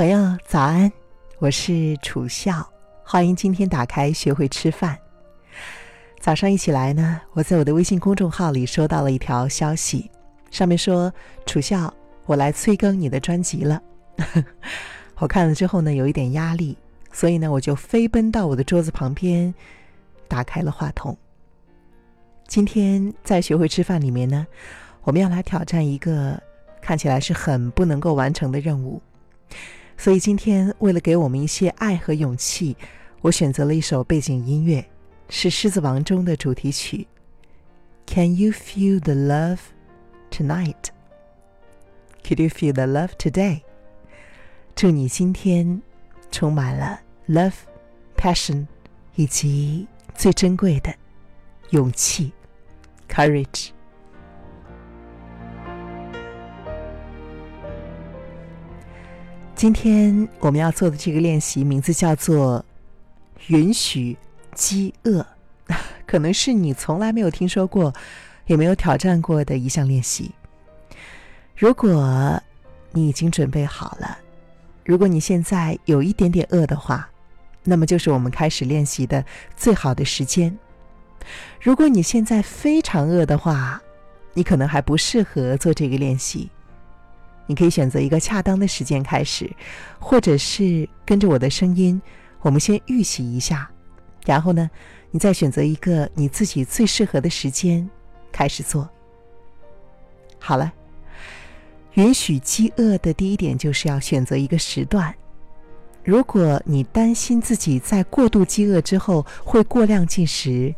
朋友早安，我是楚笑，欢迎今天打开学会吃饭。早上一起来呢，我在我的微信公众号里收到了一条消息，上面说楚笑，我来催更你的专辑了。我看了之后呢，有一点压力，所以呢，我就飞奔到我的桌子旁边，打开了话筒。今天在学会吃饭里面呢，我们要来挑战一个看起来是很不能够完成的任务。所以今天，为了给我们一些爱和勇气，我选择了一首背景音乐，是《狮子王》中的主题曲。Can you feel the love tonight? Could you feel the love today? 祝你今天充满了 love, passion，以及最珍贵的勇气 courage。今天我们要做的这个练习名字叫做“允许饥饿”，可能是你从来没有听说过，也没有挑战过的一项练习。如果你已经准备好了，如果你现在有一点点饿的话，那么就是我们开始练习的最好的时间。如果你现在非常饿的话，你可能还不适合做这个练习。你可以选择一个恰当的时间开始，或者是跟着我的声音，我们先预习一下，然后呢，你再选择一个你自己最适合的时间开始做。好了，允许饥饿的第一点就是要选择一个时段。如果你担心自己在过度饥饿之后会过量进食，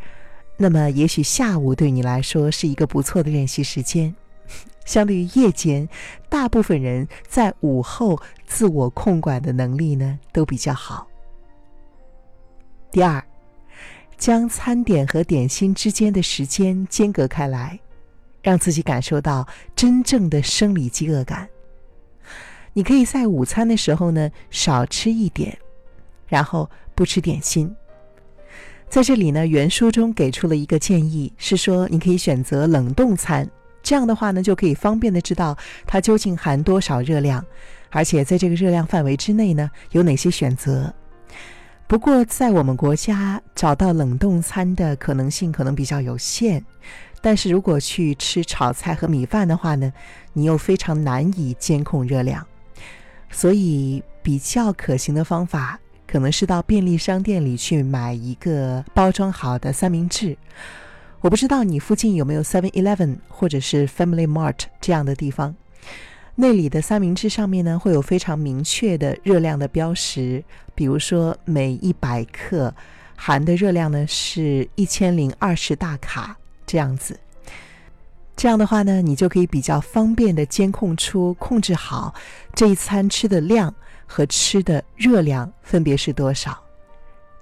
那么也许下午对你来说是一个不错的练习时间。相对于夜间，大部分人在午后自我控管的能力呢都比较好。第二，将餐点和点心之间的时间间隔开来，让自己感受到真正的生理饥饿感。你可以在午餐的时候呢少吃一点，然后不吃点心。在这里呢，原书中给出了一个建议，是说你可以选择冷冻餐。这样的话呢，就可以方便的知道它究竟含多少热量，而且在这个热量范围之内呢，有哪些选择。不过，在我们国家找到冷冻餐的可能性可能比较有限。但是如果去吃炒菜和米饭的话呢，你又非常难以监控热量。所以，比较可行的方法可能是到便利商店里去买一个包装好的三明治。我不知道你附近有没有 Seven Eleven 或者是 Family Mart 这样的地方，那里的三明治上面呢会有非常明确的热量的标识，比如说每一百克含的热量呢是一千零二十大卡这样子。这样的话呢，你就可以比较方便的监控出、控制好这一餐吃的量和吃的热量分别是多少。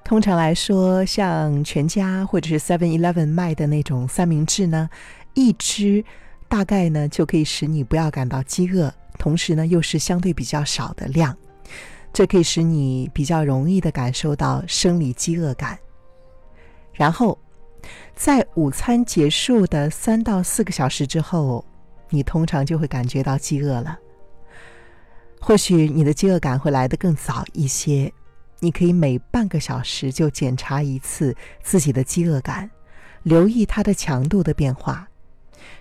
通常来说，像全家或者是 Seven Eleven 卖的那种三明治呢，一只大概呢就可以使你不要感到饥饿，同时呢又是相对比较少的量，这可以使你比较容易的感受到生理饥饿感。然后，在午餐结束的三到四个小时之后，你通常就会感觉到饥饿了。或许你的饥饿感会来得更早一些。你可以每半个小时就检查一次自己的饥饿感，留意它的强度的变化，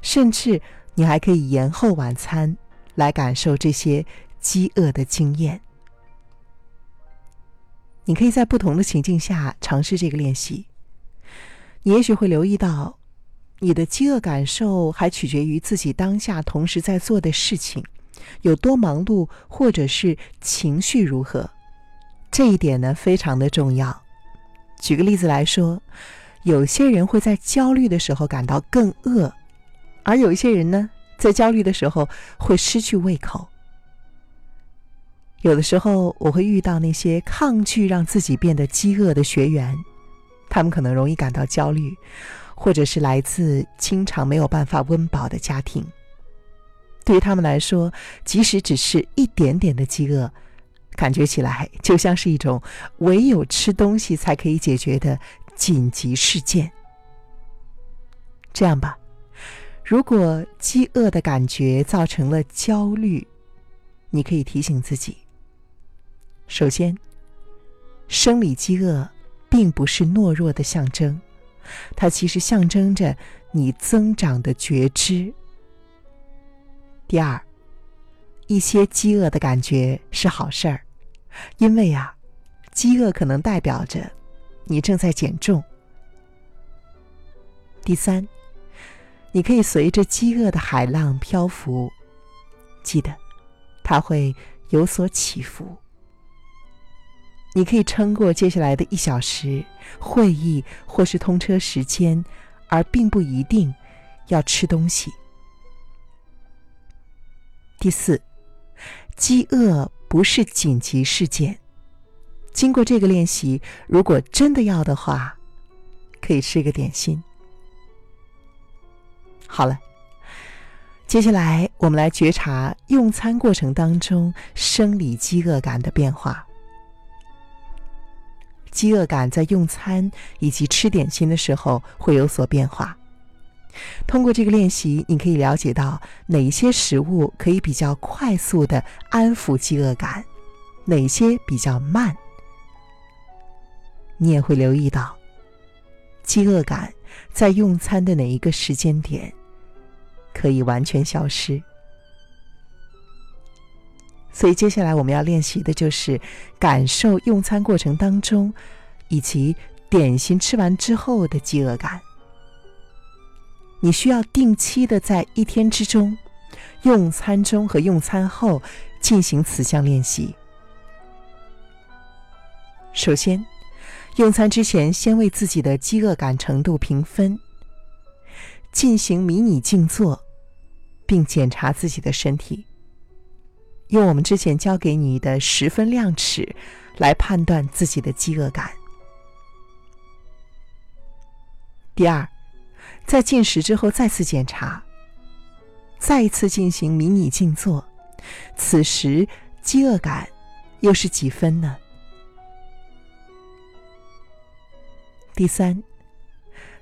甚至你还可以延后晚餐来感受这些饥饿的经验。你可以在不同的情境下尝试这个练习。你也许会留意到，你的饥饿感受还取决于自己当下同时在做的事情有多忙碌，或者是情绪如何。这一点呢非常的重要。举个例子来说，有些人会在焦虑的时候感到更饿，而有一些人呢在焦虑的时候会失去胃口。有的时候我会遇到那些抗拒让自己变得饥饿的学员，他们可能容易感到焦虑，或者是来自经常没有办法温饱的家庭。对于他们来说，即使只是一点点的饥饿。感觉起来就像是一种唯有吃东西才可以解决的紧急事件。这样吧，如果饥饿的感觉造成了焦虑，你可以提醒自己，首先，生理饥饿并不是懦弱的象征，它其实象征着你增长的觉知。第二，一些饥饿的感觉是好事儿，因为啊，饥饿可能代表着你正在减重。第三，你可以随着饥饿的海浪漂浮，记得，它会有所起伏。你可以撑过接下来的一小时会议或是通车时间，而并不一定要吃东西。第四，饥饿不是紧急事件。经过这个练习，如果真的要的话，可以吃个点心。好了，接下来我们来觉察用餐过程当中生理饥饿感的变化。饥饿感在用餐以及吃点心的时候会有所变化。通过这个练习，你可以了解到哪些食物可以比较快速的安抚饥饿感，哪些比较慢。你也会留意到，饥饿感在用餐的哪一个时间点。可以完全消失，所以接下来我们要练习的就是感受用餐过程当中，以及点心吃完之后的饥饿感。你需要定期的在一天之中，用餐中和用餐后进行此项练习。首先，用餐之前先为自己的饥饿感程度评分。进行迷你静坐，并检查自己的身体。用我们之前教给你的十分量尺来判断自己的饥饿感。第二，在进食之后再次检查，再一次进行迷你静坐，此时饥饿感又是几分呢？第三。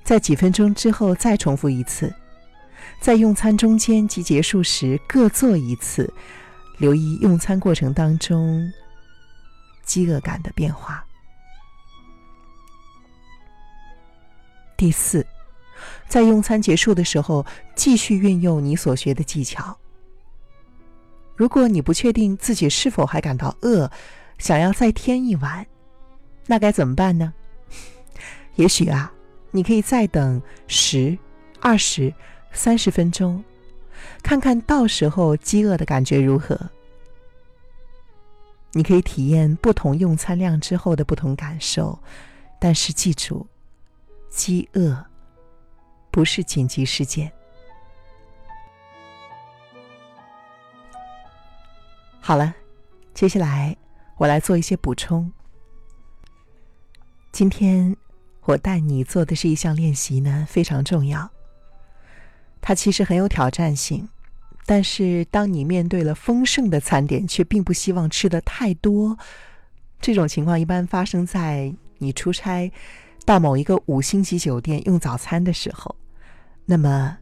在几分钟之后再重复一次，在用餐中间及结束时各做一次，留意用餐过程当中饥饿感的变化。第四，在用餐结束的时候继续运用你所学的技巧。如果你不确定自己是否还感到饿，想要再添一碗，那该怎么办呢？也许啊。你可以再等十、二十、三十分钟，看看到时候饥饿的感觉如何。你可以体验不同用餐量之后的不同感受，但是记住，饥饿不是紧急事件。好了，接下来我来做一些补充。今天。我带你做的是一项练习呢，非常重要。它其实很有挑战性，但是当你面对了丰盛的餐点，却并不希望吃的太多，这种情况一般发生在你出差到某一个五星级酒店用早餐的时候。那么，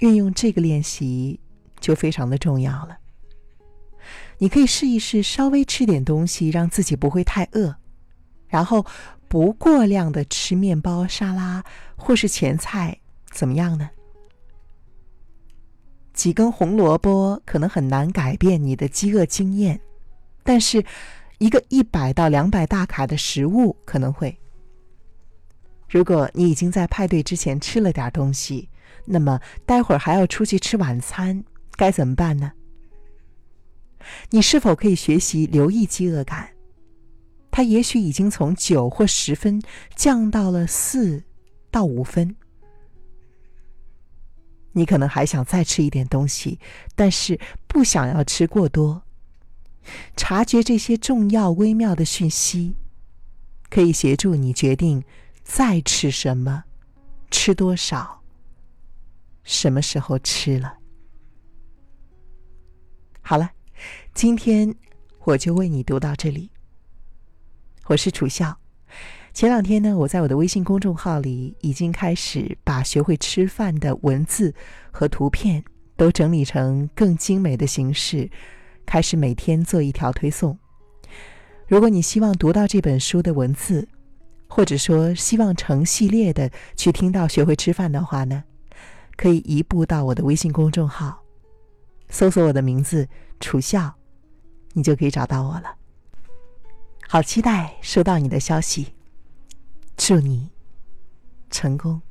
运用这个练习就非常的重要了。你可以试一试，稍微吃点东西，让自己不会太饿，然后。不过量的吃面包、沙拉或是前菜，怎么样呢？几根红萝卜可能很难改变你的饥饿经验，但是一个一百到两百大卡的食物可能会。如果你已经在派对之前吃了点东西，那么待会儿还要出去吃晚餐，该怎么办呢？你是否可以学习留意饥饿感？它也许已经从九或十分降到了四到五分。你可能还想再吃一点东西，但是不想要吃过多。察觉这些重要微妙的讯息，可以协助你决定再吃什么、吃多少、什么时候吃了。好了，今天我就为你读到这里。我是楚笑。前两天呢，我在我的微信公众号里已经开始把学会吃饭的文字和图片都整理成更精美的形式，开始每天做一条推送。如果你希望读到这本书的文字，或者说希望成系列的去听到学会吃饭的话呢，可以移步到我的微信公众号，搜索我的名字“楚笑”，你就可以找到我了。好期待收到你的消息，祝你成功。